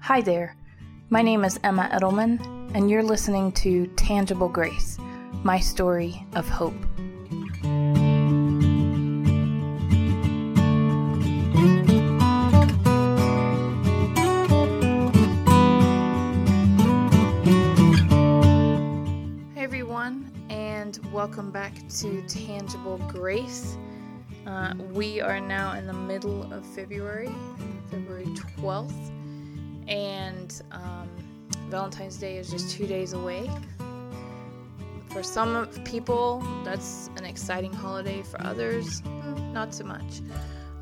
Hi there. My name is Emma Edelman, and you're listening to Tangible Grace, my story of hope. Hey everyone, and welcome back to Tangible Grace. Uh, we are now in the middle of February, February 12th, and um, Valentine's Day is just two days away. For some people, that's an exciting holiday. For others, not so much.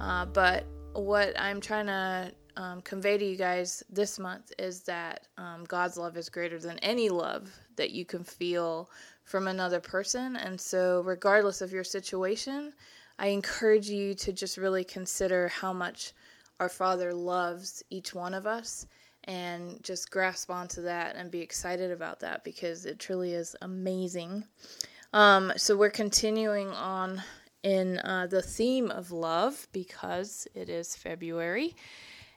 Uh, but what I'm trying to um, convey to you guys this month is that um, God's love is greater than any love that you can feel from another person. And so, regardless of your situation, I encourage you to just really consider how much our Father loves each one of us and just grasp onto that and be excited about that because it truly is amazing. Um, so, we're continuing on in uh, the theme of love because it is February.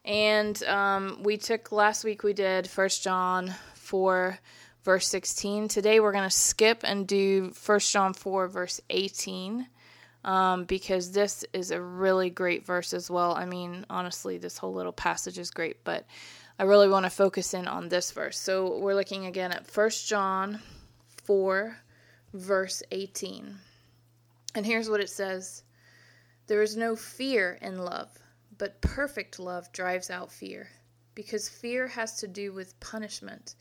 And um, we took last week, we did First John 4, verse 16. Today we're going to skip and do First John 4, verse 18. Um, because this is a really great verse as well. I mean, honestly, this whole little passage is great, but I really want to focus in on this verse. So we're looking again at 1 John 4, verse 18. And here's what it says There is no fear in love, but perfect love drives out fear, because fear has to do with punishment.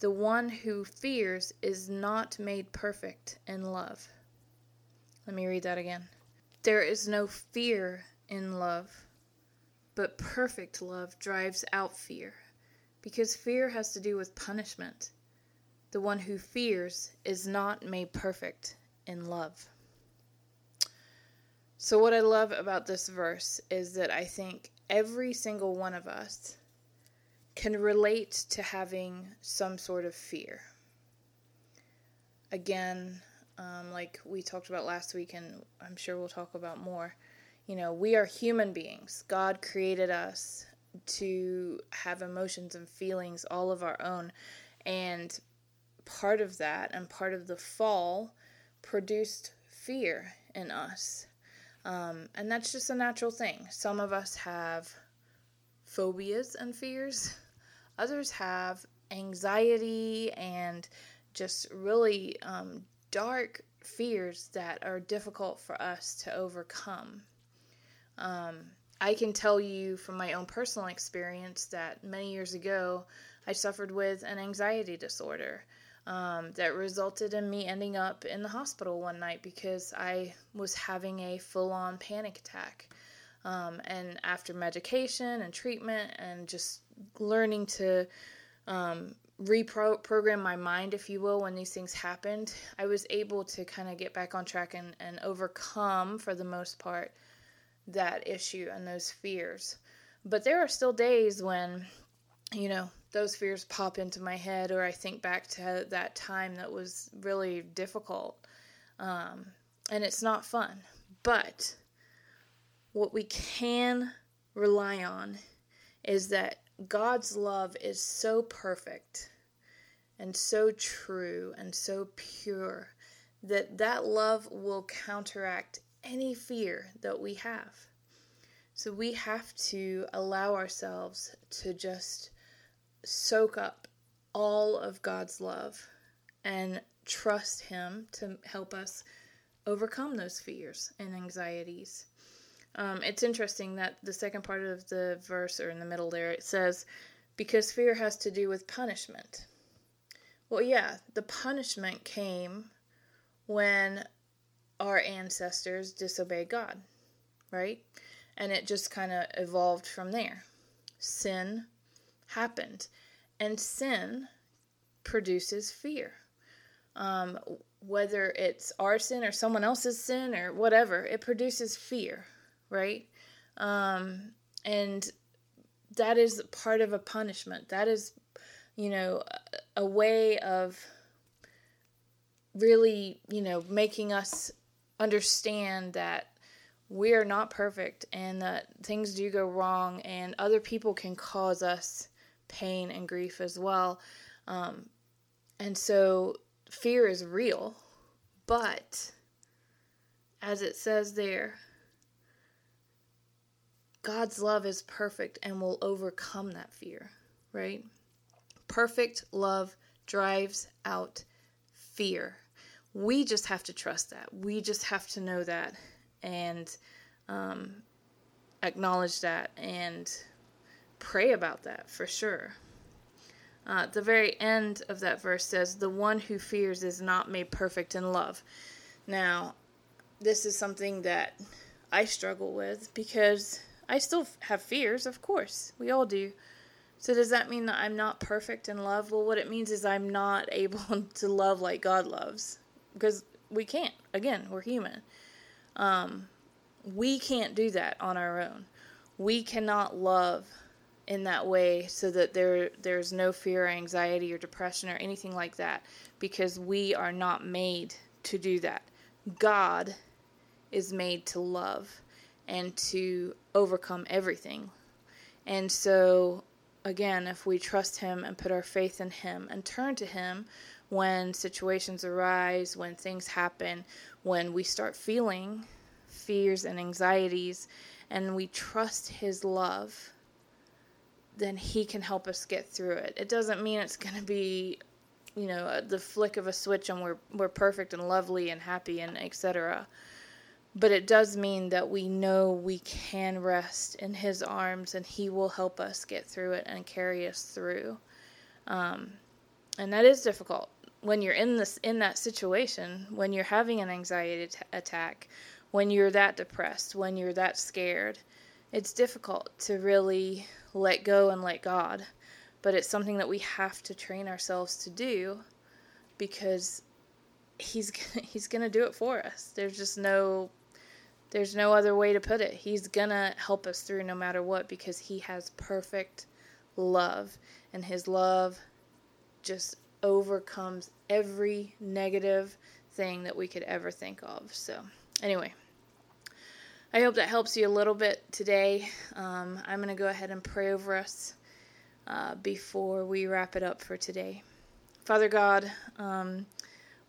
The one who fears is not made perfect in love. Let me read that again. There is no fear in love, but perfect love drives out fear, because fear has to do with punishment. The one who fears is not made perfect in love. So, what I love about this verse is that I think every single one of us can relate to having some sort of fear. Again, um, like we talked about last week, and I'm sure we'll talk about more. You know, we are human beings. God created us to have emotions and feelings all of our own. And part of that and part of the fall produced fear in us. Um, and that's just a natural thing. Some of us have phobias and fears, others have anxiety and just really um, dark fears that are difficult for us to overcome. Um, I can tell you from my own personal experience that many years ago I suffered with an anxiety disorder um, that resulted in me ending up in the hospital one night because I was having a full on panic attack. Um, and after medication and treatment and just learning to um, reprogram my mind, if you will, when these things happened, I was able to kind of get back on track and, and overcome, for the most part, that issue and those fears. But there are still days when, you know, those fears pop into my head, or I think back to that time that was really difficult. Um, and it's not fun. But what we can rely on is that God's love is so perfect and so true and so pure that that love will counteract any fear that we have. So we have to allow ourselves to just soak up all of God's love and trust Him to help us overcome those fears and anxieties. Um, it's interesting that the second part of the verse, or in the middle there, it says, because fear has to do with punishment. Well, yeah, the punishment came when our ancestors disobeyed God, right? And it just kind of evolved from there. Sin happened, and sin produces fear. Um, whether it's our sin or someone else's sin or whatever, it produces fear, right? Um, and that is part of a punishment. That is, you know, a, a way of really, you know, making us understand that we are not perfect and that things do go wrong and other people can cause us pain and grief as well. Um, and so fear is real, but as it says there, God's love is perfect and will overcome that fear, right? Perfect love drives out fear. We just have to trust that. We just have to know that and um, acknowledge that and pray about that for sure. Uh, the very end of that verse says, The one who fears is not made perfect in love. Now, this is something that I struggle with because I still have fears, of course. We all do. So does that mean that I'm not perfect in love? Well, what it means is I'm not able to love like God loves because we can't. Again, we're human. Um, we can't do that on our own. We cannot love in that way so that there there's no fear, or anxiety, or depression or anything like that because we are not made to do that. God is made to love and to overcome everything. And so, again, if we trust Him and put our faith in Him and turn to Him when situations arise, when things happen, when we start feeling fears and anxieties, and we trust His love, then He can help us get through it. It doesn't mean it's going to be you know the flick of a switch and we're we're perfect and lovely and happy and etc but it does mean that we know we can rest in his arms and he will help us get through it and carry us through. Um, and that is difficult. When you're in this in that situation when you're having an anxiety t- attack when you're that depressed when you're that scared it's difficult to really let go and let god. But it's something that we have to train ourselves to do because he's he's going to do it for us. There's just no there's no other way to put it. He's going to help us through no matter what because He has perfect love. And His love just overcomes every negative thing that we could ever think of. So, anyway, I hope that helps you a little bit today. Um, I'm going to go ahead and pray over us uh, before we wrap it up for today. Father God, um,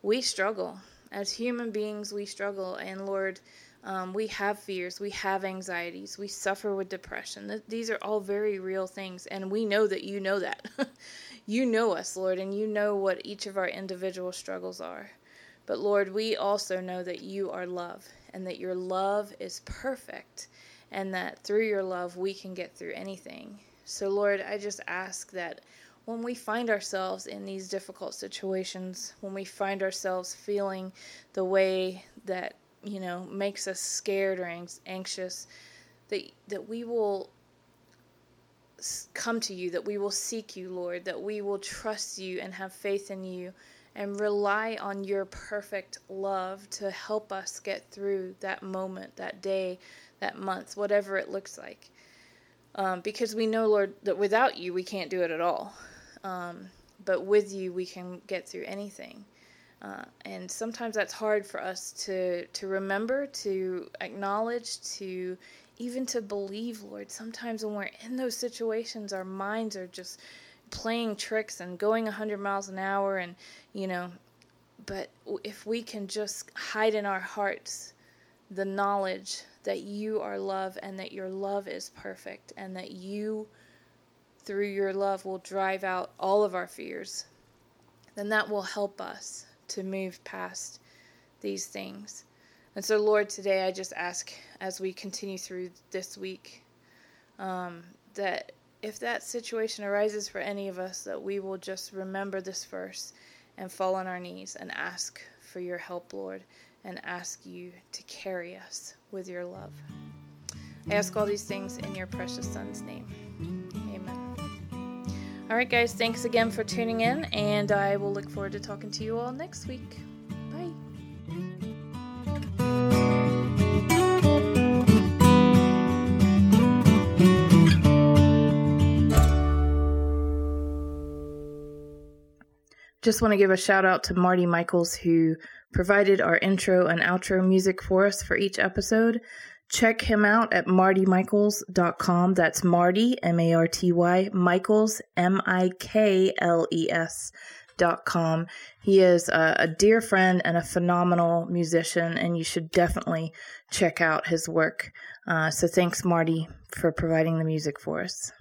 we struggle. As human beings, we struggle. And Lord, um, we have fears, we have anxieties, we suffer with depression. These are all very real things, and we know that you know that. you know us, Lord, and you know what each of our individual struggles are. But Lord, we also know that you are love, and that your love is perfect, and that through your love we can get through anything. So, Lord, I just ask that when we find ourselves in these difficult situations, when we find ourselves feeling the way that you know, makes us scared or anxious, that that we will come to you, that we will seek you, Lord, that we will trust you and have faith in you and rely on your perfect love to help us get through that moment, that day, that month, whatever it looks like. Um, because we know, Lord, that without you, we can't do it at all. Um, but with you, we can get through anything. Uh, and sometimes that's hard for us to to remember, to acknowledge, to even to believe, Lord. Sometimes when we're in those situations, our minds are just playing tricks and going 100 miles an hour, and you know. But if we can just hide in our hearts the knowledge that you are love and that your love is perfect, and that you, through your love, will drive out all of our fears, then that will help us to move past these things. And so, Lord, today I just ask as we continue through this week um, that if that situation arises for any of us, that we will just remember this verse and fall on our knees and ask for your help, Lord, and ask you to carry us with your love. I ask all these things in your precious Son's name. All right, guys, thanks again for tuning in, and I will look forward to talking to you all next week. Bye. Just want to give a shout out to Marty Mikles, who provided our intro and outro music for us for each episode. Check him out at martymikles.com. That's Marty, M A R T Y, Mikles, M I K L E S. Dot com. He is a, a dear friend and a phenomenal musician, and you should definitely check out his work. Uh, so, thanks, Marty, for providing the music for us.